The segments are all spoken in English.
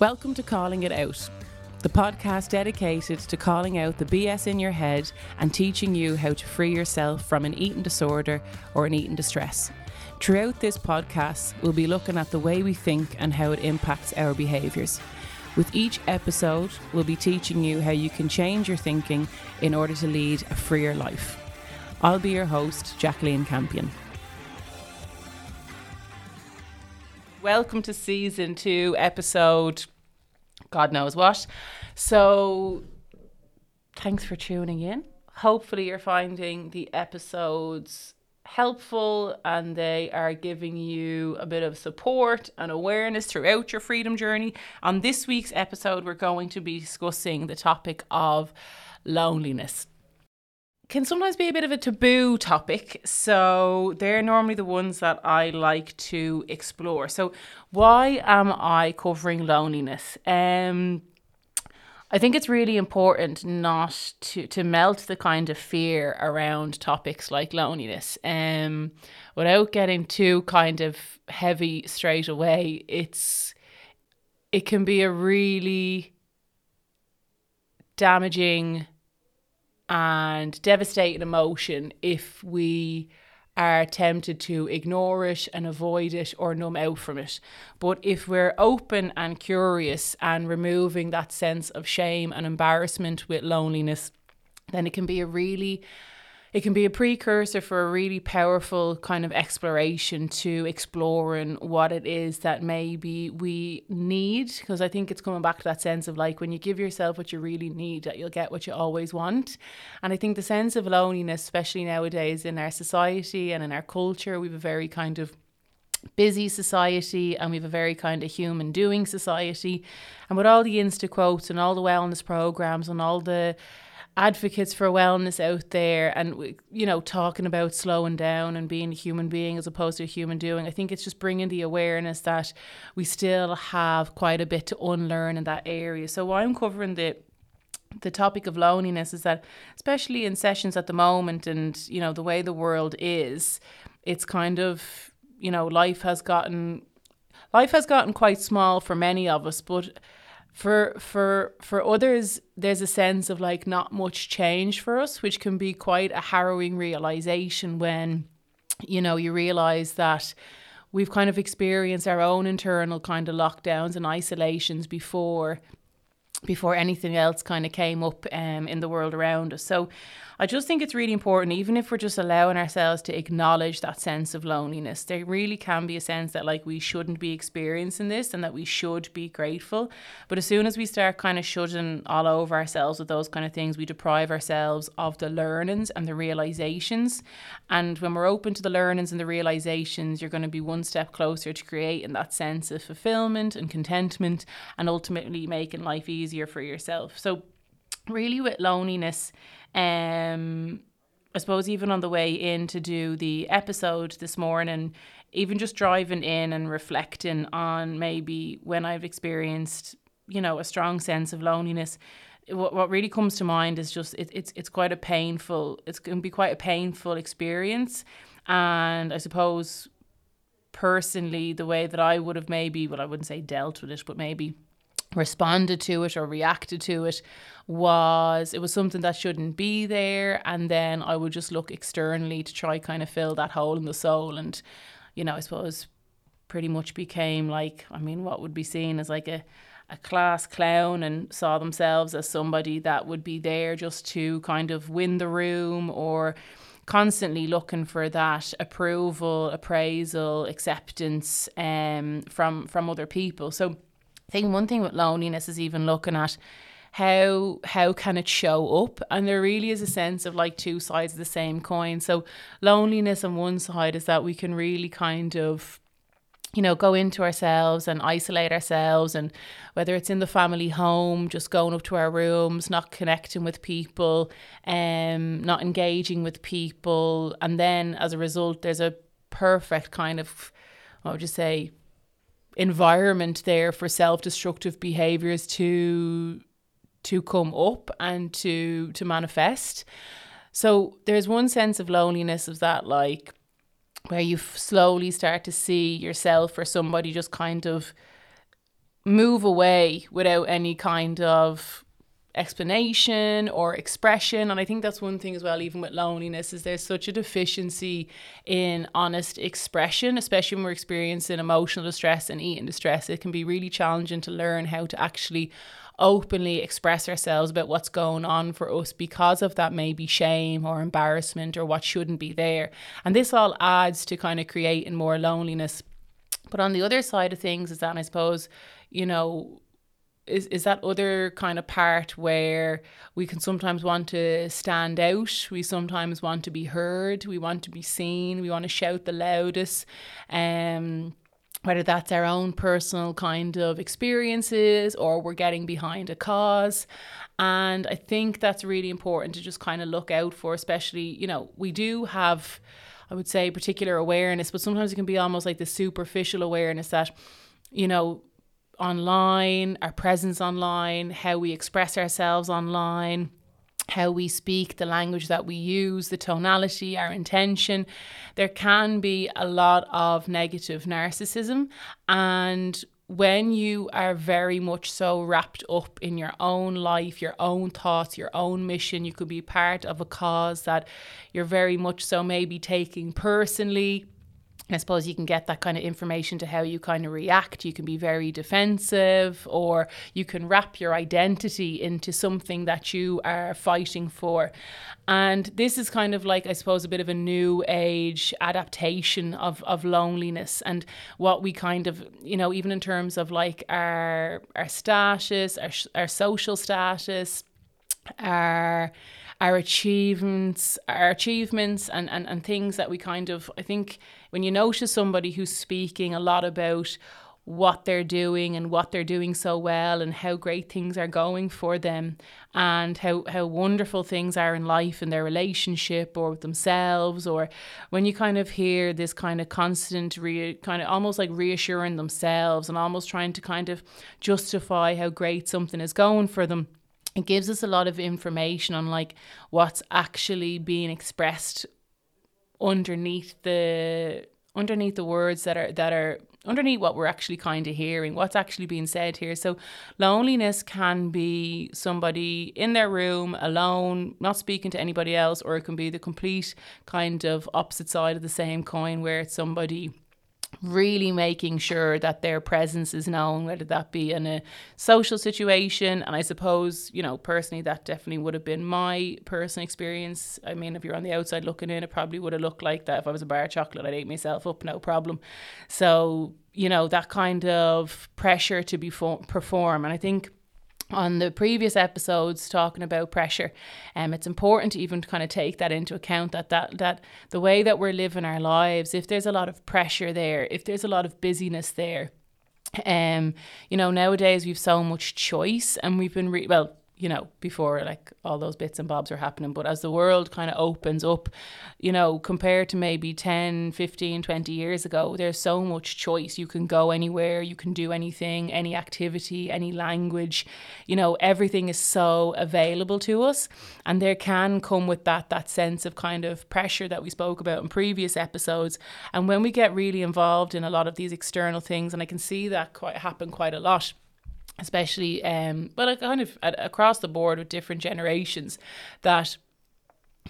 Welcome to Calling It Out, the podcast dedicated to calling out the BS in your head and teaching you how to free yourself from an eating disorder or an eating distress. Throughout this podcast, we'll be looking at the way we think and how it impacts our behaviours. With each episode, we'll be teaching you how you can change your thinking in order to lead a freer life. I'll be your host, Jacqueline Campion. Welcome to season two, episode God knows what. So, thanks for tuning in. Hopefully, you're finding the episodes helpful and they are giving you a bit of support and awareness throughout your freedom journey. On this week's episode, we're going to be discussing the topic of loneliness can sometimes be a bit of a taboo topic. So they're normally the ones that I like to explore. So why am I covering loneliness? Um I think it's really important not to, to melt the kind of fear around topics like loneliness. Um, without getting too kind of heavy straight away, it's it can be a really damaging and devastating emotion if we are tempted to ignore it and avoid it or numb out from it. But if we're open and curious and removing that sense of shame and embarrassment with loneliness, then it can be a really it can be a precursor for a really powerful kind of exploration to exploring what it is that maybe we need. Because I think it's coming back to that sense of like when you give yourself what you really need, that you'll get what you always want. And I think the sense of loneliness, especially nowadays in our society and in our culture, we have a very kind of busy society and we have a very kind of human doing society. And with all the Insta quotes and all the wellness programs and all the advocates for wellness out there and you know talking about slowing down and being a human being as opposed to a human doing i think it's just bringing the awareness that we still have quite a bit to unlearn in that area. So why i'm covering the the topic of loneliness is that especially in sessions at the moment and you know the way the world is it's kind of you know life has gotten life has gotten quite small for many of us but for for for others there's a sense of like not much change for us which can be quite a harrowing realization when you know you realize that we've kind of experienced our own internal kind of lockdowns and isolations before before anything else kind of came up um, in the world around us so I just think it's really important, even if we're just allowing ourselves to acknowledge that sense of loneliness. There really can be a sense that like we shouldn't be experiencing this and that we should be grateful. But as soon as we start kind of shutting all over ourselves with those kind of things, we deprive ourselves of the learnings and the realizations. And when we're open to the learnings and the realizations, you're going to be one step closer to creating that sense of fulfillment and contentment and ultimately making life easier for yourself. So really with loneliness um, I suppose even on the way in to do the episode this morning, even just driving in and reflecting on maybe when I've experienced, you know, a strong sense of loneliness. What, what really comes to mind is just it, it's it's quite a painful it's going to be quite a painful experience, and I suppose personally the way that I would have maybe well I wouldn't say dealt with it, but maybe responded to it or reacted to it was it was something that shouldn't be there and then I would just look externally to try kind of fill that hole in the soul and you know I suppose pretty much became like I mean what would be seen as like a a class clown and saw themselves as somebody that would be there just to kind of win the room or constantly looking for that approval, appraisal, acceptance um, from from other people. So I think one thing with loneliness is even looking at how how can it show up? And there really is a sense of like two sides of the same coin. So loneliness on one side is that we can really kind of you know go into ourselves and isolate ourselves and whether it's in the family home just going up to our rooms not connecting with people um not engaging with people. And then as a result there's a perfect kind of what would you say environment there for self-destructive behaviors to to come up and to to manifest. So there's one sense of loneliness of that like where you slowly start to see yourself or somebody just kind of move away without any kind of explanation or expression. And i think that's one thing as well even with loneliness is there's such a deficiency in honest expression especially when we're experiencing emotional distress and eating distress. It can be really challenging to learn how to actually openly express ourselves about what's going on for us because of that maybe shame or embarrassment or what shouldn't be there. And this all adds to kind of creating more loneliness. But on the other side of things is that i suppose you know is is that other kind of part where we can sometimes want to stand out? We sometimes want to be heard. We want to be seen. We want to shout the loudest. Um whether that's our own personal kind of experiences or we're getting behind a cause. And i think that's really important to just kind of look out for especially you know we do have i would say particular awareness but sometimes it can be almost like the superficial awareness that you know online, our presence online, how we express ourselves online, how we speak, the language that we use, the tonality, our intention. There can be a lot of negative narcissism. And when you are very much so wrapped up in your own life, your own thoughts, your own mission, you could be part of a cause that you're very much so maybe taking personally I suppose you can get that kind of information to how you kind of react. You can be very defensive, or you can wrap your identity into something that you are fighting for. And this is kind of like, I suppose, a bit of a new age adaptation of, of loneliness and what we kind of, you know, even in terms of like our our status, our, our social status, our our achievements, our achievements and, and, and things that we kind of, I think, when you notice somebody who's speaking a lot about what they're doing and what they're doing so well and how great things are going for them and how, how wonderful things are in life in their relationship or with themselves or when you kind of hear this kind of constant re, kind of almost like reassuring themselves and almost trying to kind of justify how great something is going for them it gives us a lot of information on like what's actually being expressed underneath the underneath the words that are that are underneath what we're actually kind of hearing what's actually being said here. So loneliness can be somebody in their room alone not speaking to anybody else or it can be the complete kind of opposite side of the same coin where it's somebody really making sure that their presence is known, whether that be in a social situation. And I suppose, you know, personally, that definitely would have been my personal experience. I mean, if you're on the outside looking in, it probably would have looked like that. If I was a bar of chocolate, I'd eat myself up, no problem. So, you know, that kind of pressure to be fo- perform. And I think on the previous episodes talking about pressure. Um, it's important to even kind of take that into account that, that that the way that we're living our lives if there's a lot of pressure there if there's a lot of busyness there um you know nowadays we've so much choice and we've been re- well you know, before like all those bits and bobs are happening. But as the world kind of opens up, you know, compared to maybe 10, 15, 20 years ago, there's so much choice. You can go anywhere, you can do anything, any activity, any language, you know, everything is so available to us. And there can come with that that sense of kind of pressure that we spoke about in previous episodes. And when we get really involved in a lot of these external things, and I can see that quite happen quite a lot especially um but kind of across the board with different generations that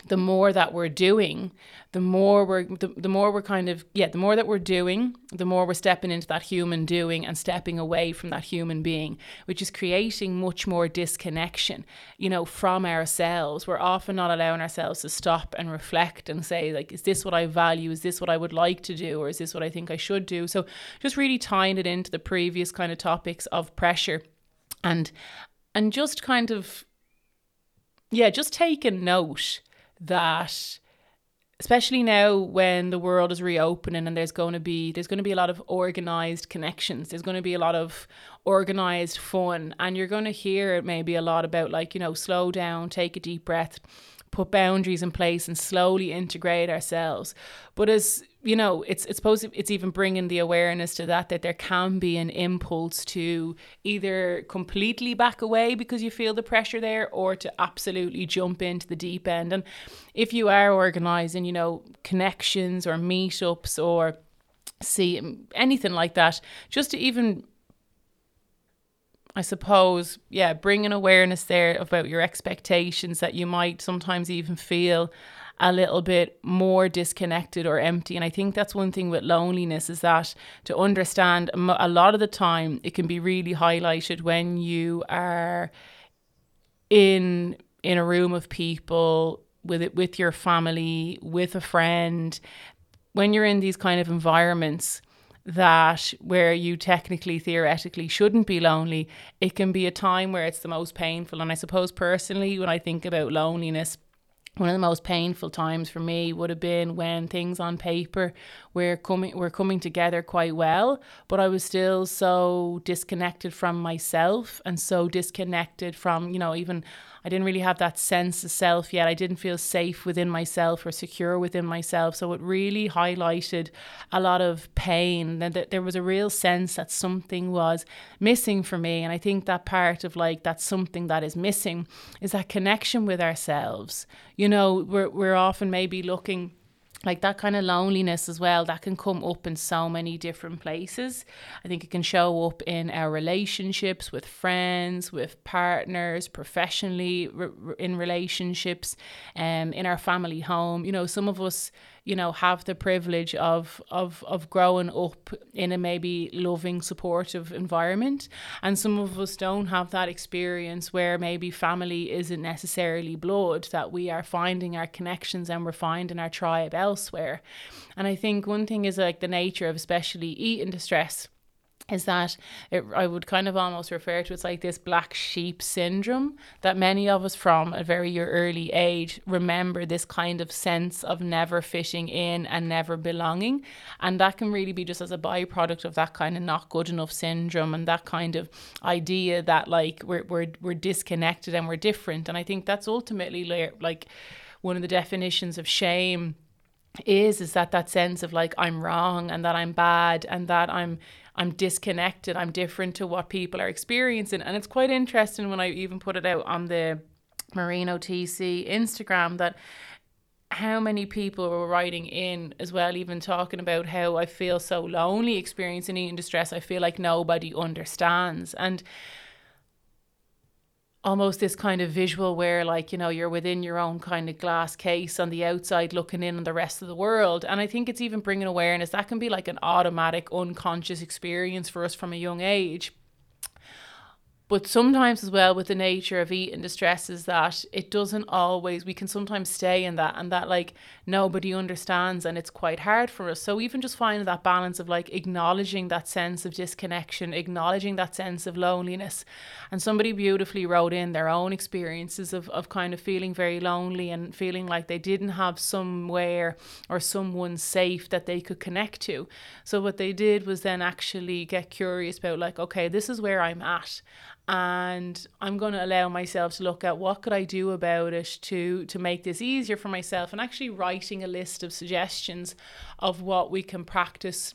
the more that we're doing, the more we're the, the more we're kind of yeah, the more that we're doing, the more we're stepping into that human doing and stepping away from that human being, which is creating much more disconnection, you know, from ourselves. We're often not allowing ourselves to stop and reflect and say, like, is this what I value? Is this what I would like to do? Or is this what I think I should do? So just really tying it into the previous kind of topics of pressure and and just kind of yeah, just taking note that especially now when the world is reopening and there's going to be there's going to be a lot of organized connections there's going to be a lot of organized fun and you're going to hear it maybe a lot about like you know slow down take a deep breath put boundaries in place and slowly integrate ourselves. But as you know, it's it's supposed it's even bringing the awareness to that that there can be an impulse to either completely back away because you feel the pressure there, or to absolutely jump into the deep end. And if you are organizing, you know, connections or meetups or see anything like that, just to even I suppose, yeah, bring an awareness there about your expectations that you might sometimes even feel a little bit more disconnected or empty. And I think that's one thing with loneliness is that to understand a lot of the time it can be really highlighted when you are in in a room of people with it with your family, with a friend, when you're in these kind of environments that where you technically theoretically shouldn't be lonely it can be a time where it's the most painful and i suppose personally when i think about loneliness one of the most painful times for me would have been when things on paper were coming were coming together quite well, but I was still so disconnected from myself and so disconnected from, you know, even I didn't really have that sense of self yet. I didn't feel safe within myself or secure within myself. So it really highlighted a lot of pain. and That there was a real sense that something was missing for me. And I think that part of like that something that is missing is that connection with ourselves. You know, we're we're often maybe looking like that kind of loneliness as well that can come up in so many different places. I think it can show up in our relationships with friends with partners professionally in relationships um, in our family home. You know some of us you know have the privilege of of of growing up in a maybe loving supportive environment. And some of us don't have that experience where maybe family isn't necessarily blood that we are finding our connections and we're finding our tribe elsewhere. And i think one thing is like the nature of especially eating distress is that it, I would kind of almost refer to it as like this black sheep syndrome that many of us from a very early age remember this kind of sense of never fitting in and never belonging. And that can really be just as a byproduct of that kind of not good enough syndrome and that kind of idea that like we're, we're, we're disconnected and we're different. And I think that's ultimately like one of the definitions of shame is is that that sense of like I'm wrong and that I'm bad and that I'm I'm disconnected, I'm different to what people are experiencing. And it's quite interesting when I even put it out on the Marino TC Instagram that how many people were writing in as well, even talking about how I feel so lonely experiencing eating distress. I feel like nobody understands. And almost this kind of visual where like you know you're within your own kind of glass case on the outside looking in on the rest of the world. And i think it's even bringing awareness. That can be like an automatic unconscious experience for us from a young age but sometimes, as well, with the nature of eating distress, is that it doesn't always, we can sometimes stay in that and that like nobody understands and it's quite hard for us. So, even just finding that balance of like acknowledging that sense of disconnection, acknowledging that sense of loneliness. And somebody beautifully wrote in their own experiences of, of kind of feeling very lonely and feeling like they didn't have somewhere or someone safe that they could connect to. So, what they did was then actually get curious about, like, okay, this is where I'm at and I'm going to allow myself to look at what could I do about it to to make this easier for myself and actually writing a list of suggestions of what we can practice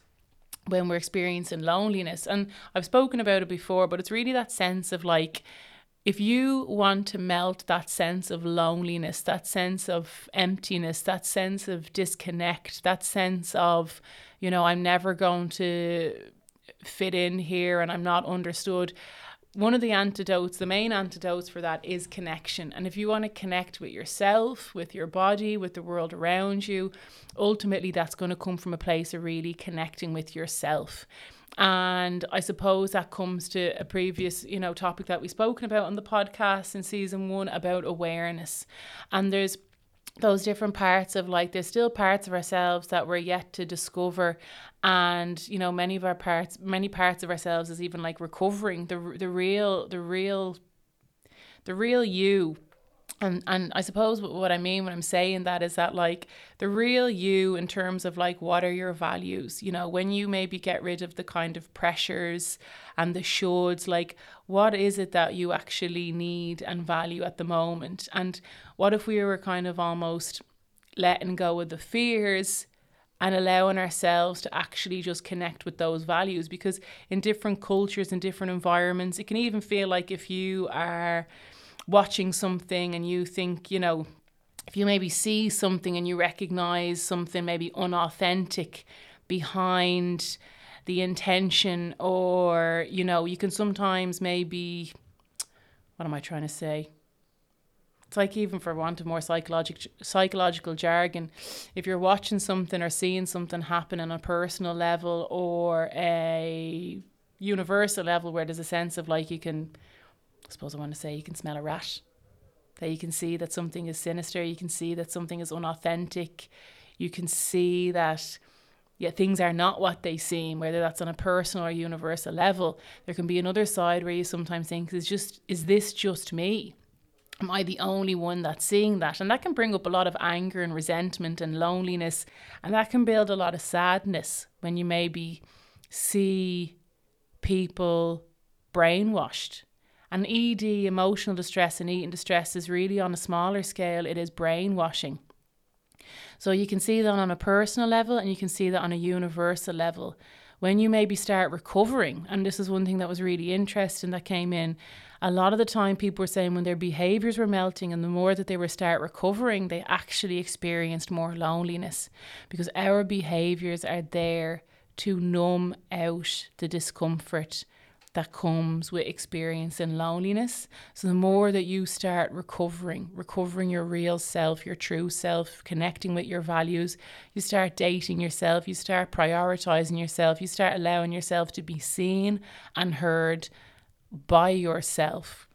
when we're experiencing loneliness. And I've spoken about it before but it's really that sense of like if you want to melt that sense of loneliness, that sense of emptiness, that sense of disconnect, that sense of, you know, I'm never going to fit in here and I'm not understood, one of the antidotes, the main antidotes for that is connection. And if you want to connect with yourself, with your body, with the world around you, ultimately that's going to come from a place of really connecting with yourself. And I suppose that comes to a previous, you know, topic that we've spoken about on the podcast in season one about awareness. And there's those different parts of like there's still parts of ourselves that we're yet to discover. And you know many of our parts many parts of ourselves is even like recovering the the real the real the real you and and I suppose what I mean when I'm saying that is that like the real you in terms of like what are your values? You know when you maybe get rid of the kind of pressures and the shoulds like what is it that you actually need and value at the moment? And what if we were kind of almost letting go of the fears and allowing ourselves to actually just connect with those values? Because in different cultures and different environments it can even feel like if you are watching something and you think, you know, if you maybe see something and you recognize something maybe unauthentic behind the intention, or, you know, you can sometimes maybe, what am I trying to say? It's like even for want of more psychological psychological jargon, if you're watching something or seeing something happen on a personal level or a universal level where there's a sense of like you can, suppose I want to say you can smell a rat, that you can see that something is sinister, you can see that something is unauthentic, you can see that yeah, things are not what they seem, whether that's on a personal or universal level. There can be another side where you sometimes think, is just is this just me? Am I the only one that's seeing that? And that can bring up a lot of anger and resentment and loneliness. And that can build a lot of sadness when you maybe see people brainwashed. And ED, emotional distress and eating distress, is really on a smaller scale, it is brainwashing. So you can see that on a personal level and you can see that on a universal level. When you maybe start recovering, and this is one thing that was really interesting that came in a lot of the time people were saying when their behaviors were melting and the more that they were start recovering they actually experienced more loneliness because our behaviors are there to numb out the discomfort that comes with experience experiencing loneliness. So, the more that you start recovering, recovering your real self, your true self, connecting with your values, you start dating yourself, you start prioritizing yourself, you start allowing yourself to be seen and heard by yourself,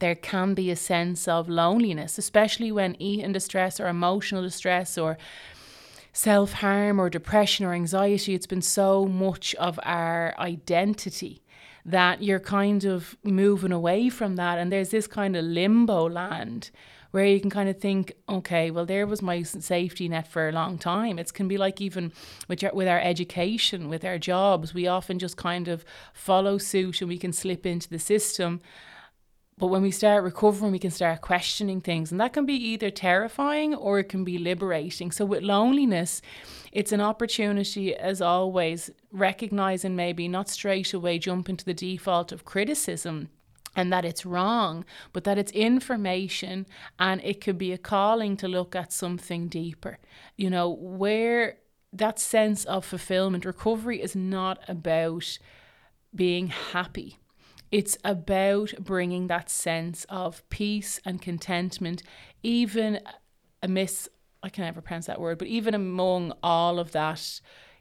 there can be a sense of loneliness, especially when eating distress or emotional distress or self harm or depression or anxiety. It's been so much of our identity that you're kind of moving away from that. And there's this kind of limbo land where you can kind of think, okay, well, there was my safety net for a long time. It can be like even with, your, with our education, with our jobs, we often just kind of follow suit and we can slip into the system. But when we start recovering, we can start questioning things. And that can be either terrifying or it can be liberating. So, with loneliness, it's an opportunity, as always, recognizing maybe not straight away jump into the default of criticism and that it's wrong, but that it's information and it could be a calling to look at something deeper. You know, where that sense of fulfillment, recovery is not about being happy. It's about bringing that sense of peace and contentment, even amidst, I can never pronounce that word, but even among all of that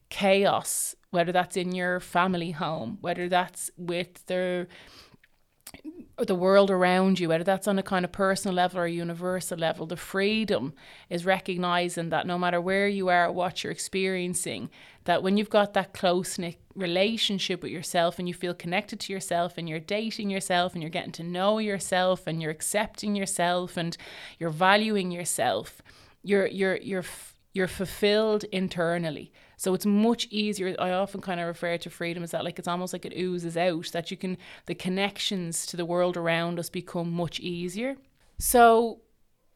chaos, whether that's in your family home, whether that's with the the world around you, whether that's on a kind of personal level or universal level, the freedom is recognizing that no matter where you are, what you're experiencing, that when you've got that close relationship with yourself and you feel connected to yourself and you're dating yourself and you're getting to know yourself and you're accepting yourself and you're valuing yourself, you're you're you're you're fulfilled internally. So it's much easier. I often kind of refer to freedom as that like it's almost like it oozes out that you can the connections to the world around us become much easier. So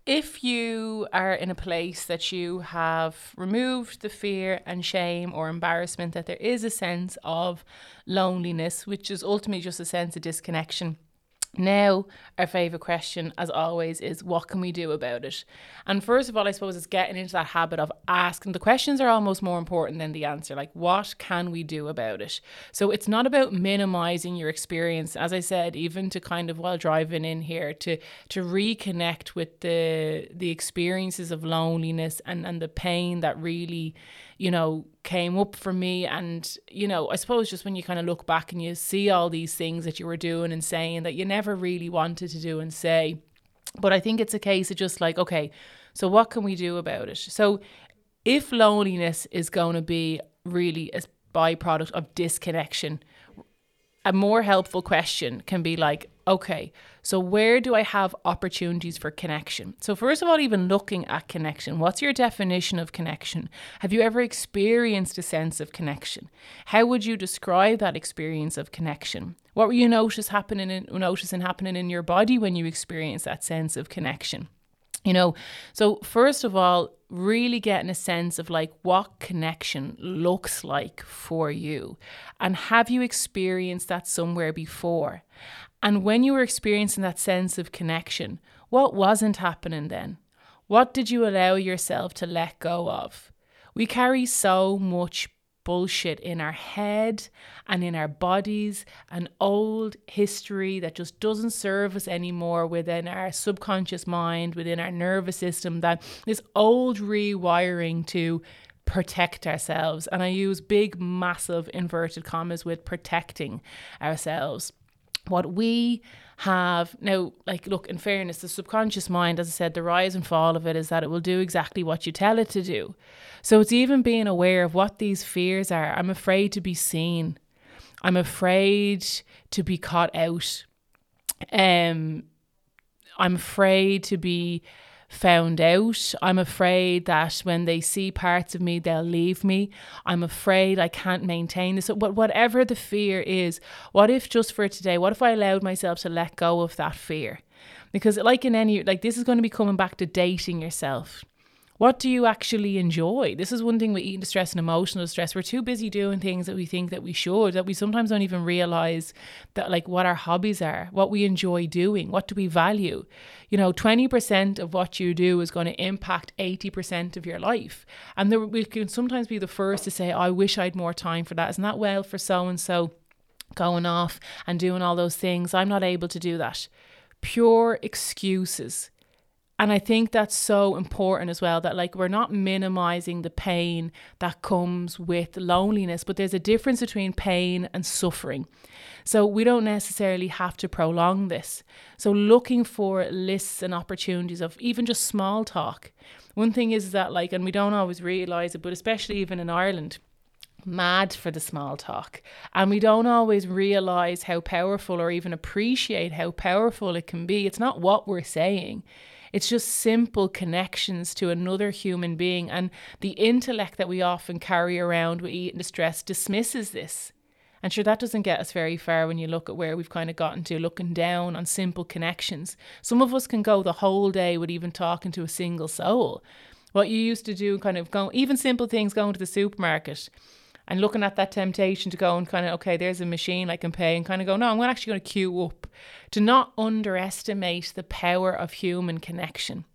if you are in a place that you have removed the fear and shame or embarrassment, that there is a sense of loneliness, which is ultimately just a sense of disconnection now, our favourite question, as always, is what can we do about it? And first of all, I suppose it's getting into that habit of asking. The questions are almost more important than the answer. Like, what can we do about it? So it's not about minimizing your experience. As I said, even to kind of while driving in here, to to reconnect with the the experiences of loneliness and and the pain that really you know, came up for me. And, you know, I suppose just when you kind of look back and you see all these things that you were doing and saying that you never really wanted to do and say. But I think it's a case of just like, okay, so what can we do about it? So if loneliness is going to be really a byproduct of disconnection, a more helpful question can be like, okay, so where do I have opportunities for connection? So, first of all, even looking at connection, what's your definition of connection? Have you ever experienced a sense of connection? How would you describe that experience of connection? What were you notice happening in, noticing happening in your body when you experience that sense of connection? You know, so first of all, really getting a sense of like what connection looks like for you. And have you experienced that somewhere before? And when you were experiencing that sense of connection, what wasn't happening then? What did you allow yourself to let go of? We carry so much bullshit in our head and in our bodies, an old history that just doesn't serve us anymore within our subconscious mind, within our nervous system, that this old rewiring to protect ourselves. And I use big, massive inverted commas with protecting ourselves. What we have now, like, look, in fairness, the subconscious mind, as I said, the rise and fall of it is that it will do exactly what you tell it to do. So it's even being aware of what these fears are. I'm afraid to be seen. I'm afraid to be caught out. Um, I'm afraid to be found out. I'm afraid that when they see parts of me, they'll leave me. I'm afraid I can't maintain this. Whatever the fear is, what if just for today, what if I allowed myself to let go of that fear? Because, like in any, like this is going to be coming back to dating yourself. What do you actually enjoy? This is one thing with eating distress and emotional distress. We're too busy doing things that we think that we should, that we sometimes don't even realize that like what our hobbies are, what we enjoy doing, what do we value. You know, 20% of what you do is going to impact 80% of your life. And there, we can sometimes be the first to say, I wish I had more time for that. Isn't that well for so and so going off and doing all those things? I'm not able to do that. Pure excuses and I think that's so important as well that like we're not minimizing the pain that comes with loneliness, but there's a difference between pain and suffering. So we don't necessarily have to prolong this. So looking for lists and opportunities of even just small talk. One thing is that like and we don't always realize it, but especially even in Ireland, mad for the small talk. And we don't always realize how powerful or even appreciate how powerful it can be. It's not what we're saying, it's just simple connections to another human being. And the intellect that we often carry around with eating distress dismisses this. And sure, that doesn't get us very far when you look at where we've kind of gotten to, looking down on simple connections. Some of us can go the whole day with even talking to a single soul. What you used to do, kind of go, even simple things, going to the supermarket and looking at that temptation to go and kind of okay there's a machine i can pay and kind of go no i'm actually going to queue up to not underestimate the power of human connection.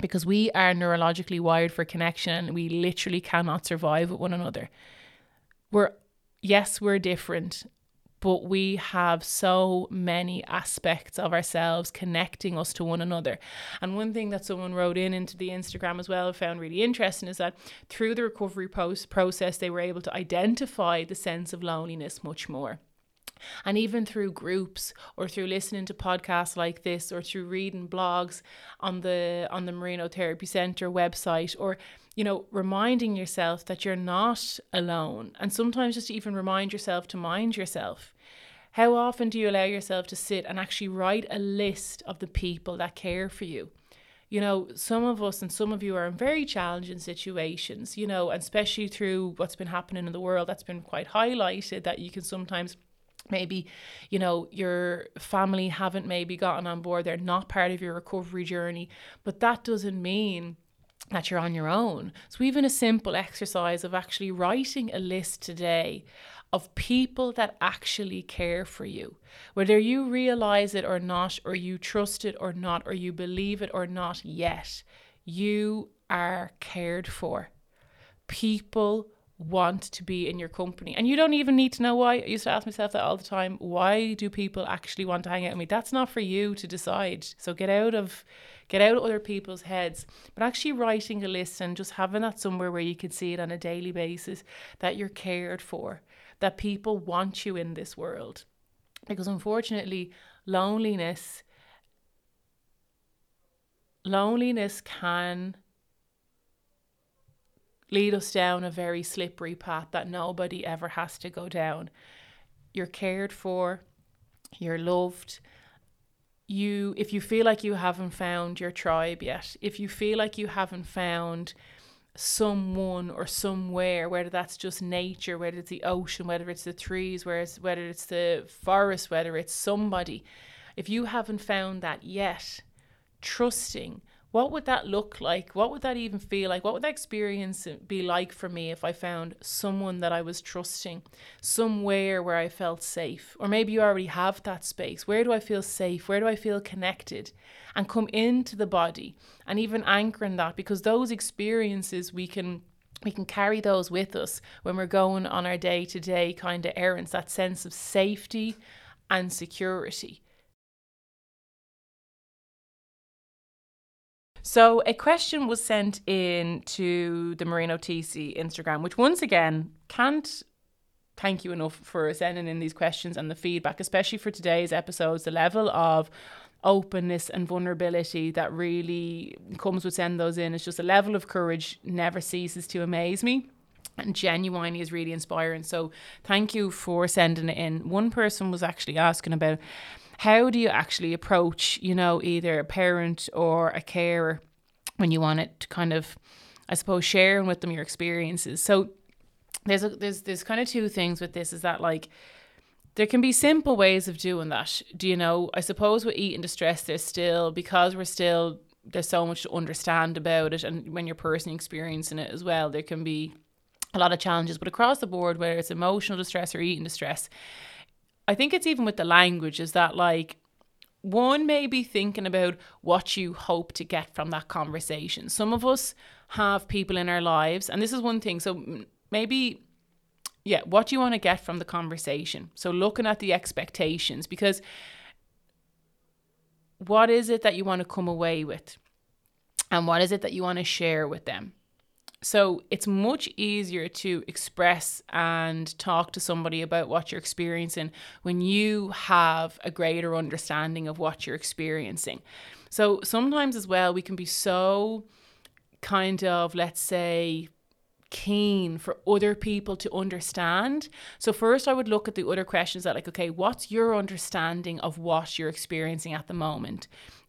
Because we are neurologically wired for connection and we literally cannot survive with one another. We're yes we're different but we have so many aspects of ourselves connecting us to one another. And one thing that someone wrote in into the Instagram as well I found really interesting is that through the recovery post process, they were able to identify the sense of loneliness much more. And even through groups or through listening to podcasts like this or through reading blogs on the on the Marino Therapy Center website or you know, reminding yourself that you're not alone. And sometimes just even remind yourself to mind yourself. How often do you allow yourself to sit and actually write a list of the people that care for you? You know, some of us and some of you are in very challenging situations, you know, and especially through what's been happening in the world, that's been quite highlighted that you can sometimes maybe you know your family haven't maybe gotten on board they're not part of your recovery journey but that doesn't mean that you're on your own. So, even a simple exercise of actually writing a list today of people that actually care for you, whether you realize it or not, or you trust it or not, or you believe it or not yet, you are cared for. People want to be in your company. And you don't even need to know why. I used to ask myself that all the time. Why do people actually want to hang out with me? That's not for you to decide. So get out of get out of other people's heads. But actually writing a list and just having that somewhere where you can see it on a daily basis that you're cared for, that people want you in this world. Because unfortunately, loneliness loneliness can lead us down a very slippery path that nobody ever has to go down. You're cared for, you're loved. You if you feel like you haven't found your tribe yet, if you feel like you haven't found someone or somewhere, whether that's just nature, whether it's the ocean, whether it's the trees, whether it's, whether it's the forest, whether it's somebody, if you haven't found that yet, trusting what would that look like? What would that even feel like? What would that experience be like for me if I found someone that I was trusting, somewhere where I felt safe? Or maybe you already have that space. Where do I feel safe? Where do I feel connected? And come into the body and even anchor in that because those experiences we can we can carry those with us when we're going on our day to day kind of errands, that sense of safety and security. So a question was sent in to the Marino TC Instagram, which once again can't thank you enough for sending in these questions and the feedback, especially for today's episodes. The level of openness and vulnerability that really comes with sending those in is just a level of courage never ceases to amaze me and genuinely is really inspiring. So thank you for sending it in. One person was actually asking about how do you actually approach, you know, either a parent or a carer when you want it to kind of, I suppose, sharing with them your experiences. So there's a, there's there's kind of two things with this is that like there can be simple ways of doing that. Do you know? I suppose with eating distress, there's still because we're still there's so much to understand about it, and when you're personally experiencing it as well, there can be a lot of challenges. But across the board, whether it's emotional distress or eating distress, I think it's even with the language is that like one may be thinking about what you hope to get from that conversation. Some of us have people in our lives, and this is one thing. So maybe yeah, what do you want to get from the conversation? So looking at the expectations because what is it that you want to come away with? And what is it that you want to share with them? So it's much easier to express and talk to somebody about what you're experiencing when you have a greater understanding of what you're experiencing. So sometimes as well, we can be so kind of, let's say, keen for other people to understand. So first I would look at the other questions that like okay, what's your understanding of what you're experiencing at the moment?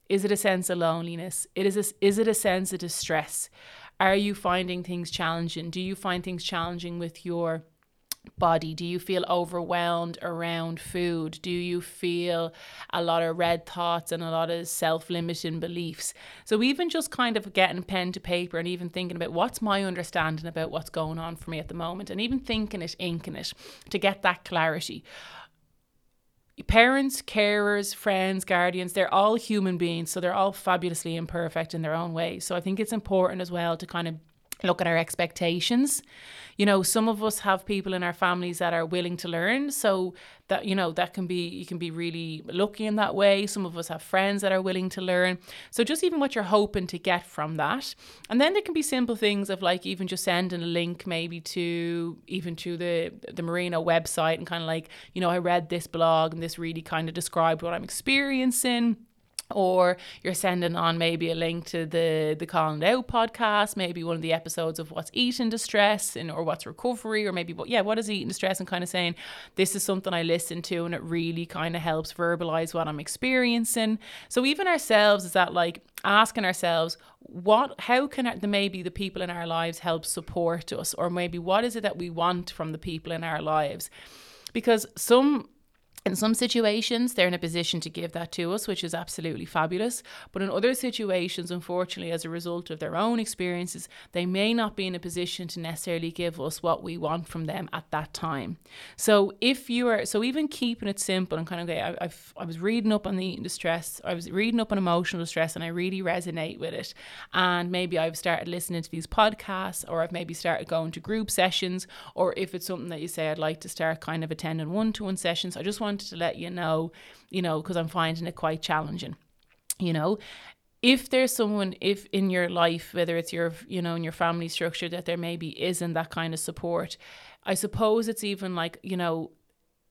Is it a sense of loneliness? It is a, is it a sense of distress? Are you finding things challenging? Do you find things challenging with your body? Do you feel overwhelmed around food? Do you feel a lot of red thoughts and a lot of self limiting beliefs? So, even just kind of getting pen to paper and even thinking about what's my understanding about what's going on for me at the moment, and even thinking it, inking it to get that clarity. Parents, carers, friends, guardians, they're all human beings, so they're all fabulously imperfect in their own way. So, I think it's important as well to kind of look at our expectations. You know, some of us have people in our families that are willing to learn. So that, you know, that can be, you can be really lucky in that way. Some of us have friends that are willing to learn. So just even what you're hoping to get from that. And then there can be simple things of like even just sending a link maybe to even to the, the Marino website and kind of like, you know, I read this blog and this really kind of described what I'm experiencing or you're sending on maybe a link to the the It Out podcast, maybe one of the episodes of what's eating distress and or what's recovery, or maybe what yeah, what is eating distress and kind of saying this is something I listen to and it really kind of helps verbalize what I'm experiencing. So even ourselves is that like asking ourselves what how can the maybe the people in our lives help support us or maybe what is it that we want from the people in our lives because some in some situations, they're in a position to give that to us, which is absolutely fabulous. But in other situations, unfortunately, as a result of their own experiences, they may not be in a position to necessarily give us what we want from them at that time. So if you are, so even keeping it simple and kind of, okay, I, I've, I was reading up on the distress, I was reading up on emotional distress, and I really resonate with it. And maybe I've started listening to these podcasts, or I've maybe started going to group sessions, or if it's something that you say I'd like to start kind of attending one to one sessions, I just want wanted to let you know, you know, because I'm finding it quite challenging. You know, if there's someone if in your life whether it's your you know in your family structure that there maybe isn't that kind of support i suppose it's even like you know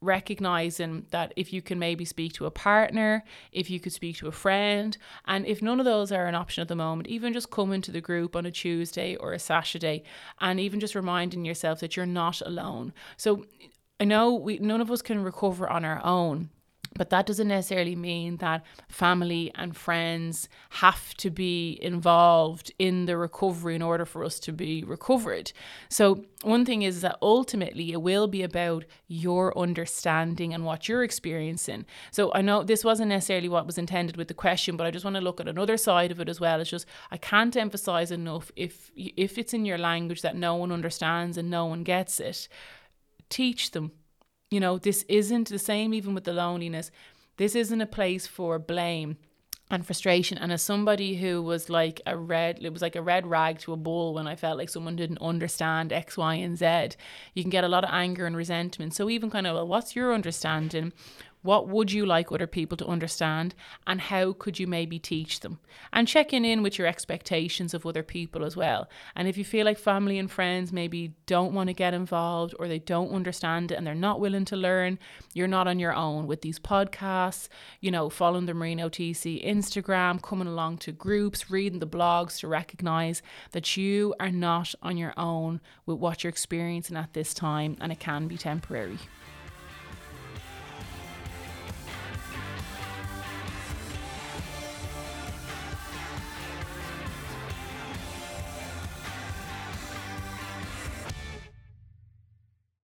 recognizing that if you can maybe speak to a partner if you could speak to a friend and if none of those are an option at the moment even just coming to the group on a tuesday or a saturday and even just reminding yourself that you're not alone so I know we none of us can recover on our own. But that doesn't necessarily mean that family and friends have to be involved in the recovery in order for us to be recovered. So, one thing is that ultimately it will be about your understanding and what you're experiencing. So, I know this wasn't necessarily what was intended with the question, but I just want to look at another side of it as well. It's just I can't emphasize enough if if it's in your language that no one understands and no one gets it teach them. You know, this isn't the same even with the loneliness. This isn't a place for blame. and frustration. And as somebody who was like a red, it was like a red rag to a bull when I felt like someone didn't understand X, Y, and Z, you can get a lot of anger and resentment. So, even kind of, well, what's your understanding? What would you like other people to understand? And how could you maybe teach them? And checking in with your expectations of other people as well. And if you feel like family and friends maybe don't want to get involved or they don't understand it and they're not willing to learn, you're not on your own with these podcasts, you know, following the Marino TC Instagram, coming along to groups, reading the blogs to recognize that you are not on your own with what you're experiencing at this time and it can be temporary.